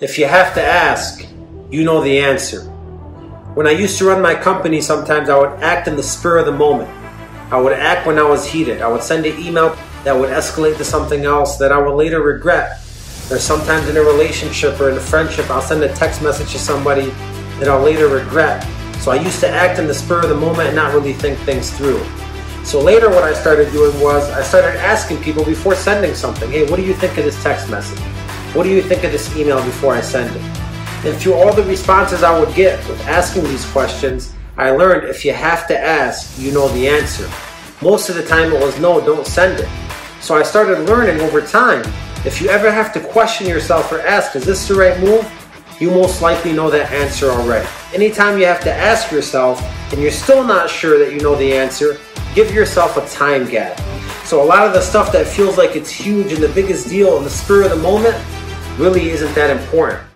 If you have to ask, you know the answer. When I used to run my company, sometimes I would act in the spur of the moment. I would act when I was heated. I would send an email that would escalate to something else that I would later regret. Or sometimes in a relationship or in a friendship, I'll send a text message to somebody that I'll later regret. So I used to act in the spur of the moment and not really think things through. So later, what I started doing was I started asking people before sending something, hey, what do you think of this text message? What do you think of this email before I send it? And through all the responses I would get with asking these questions, I learned if you have to ask, you know the answer. Most of the time it was no, don't send it. So I started learning over time if you ever have to question yourself or ask, is this the right move? You most likely know that answer already. Anytime you have to ask yourself and you're still not sure that you know the answer, give yourself a time gap. So a lot of the stuff that feels like it's huge and the biggest deal in the spur of the moment really isn't that important.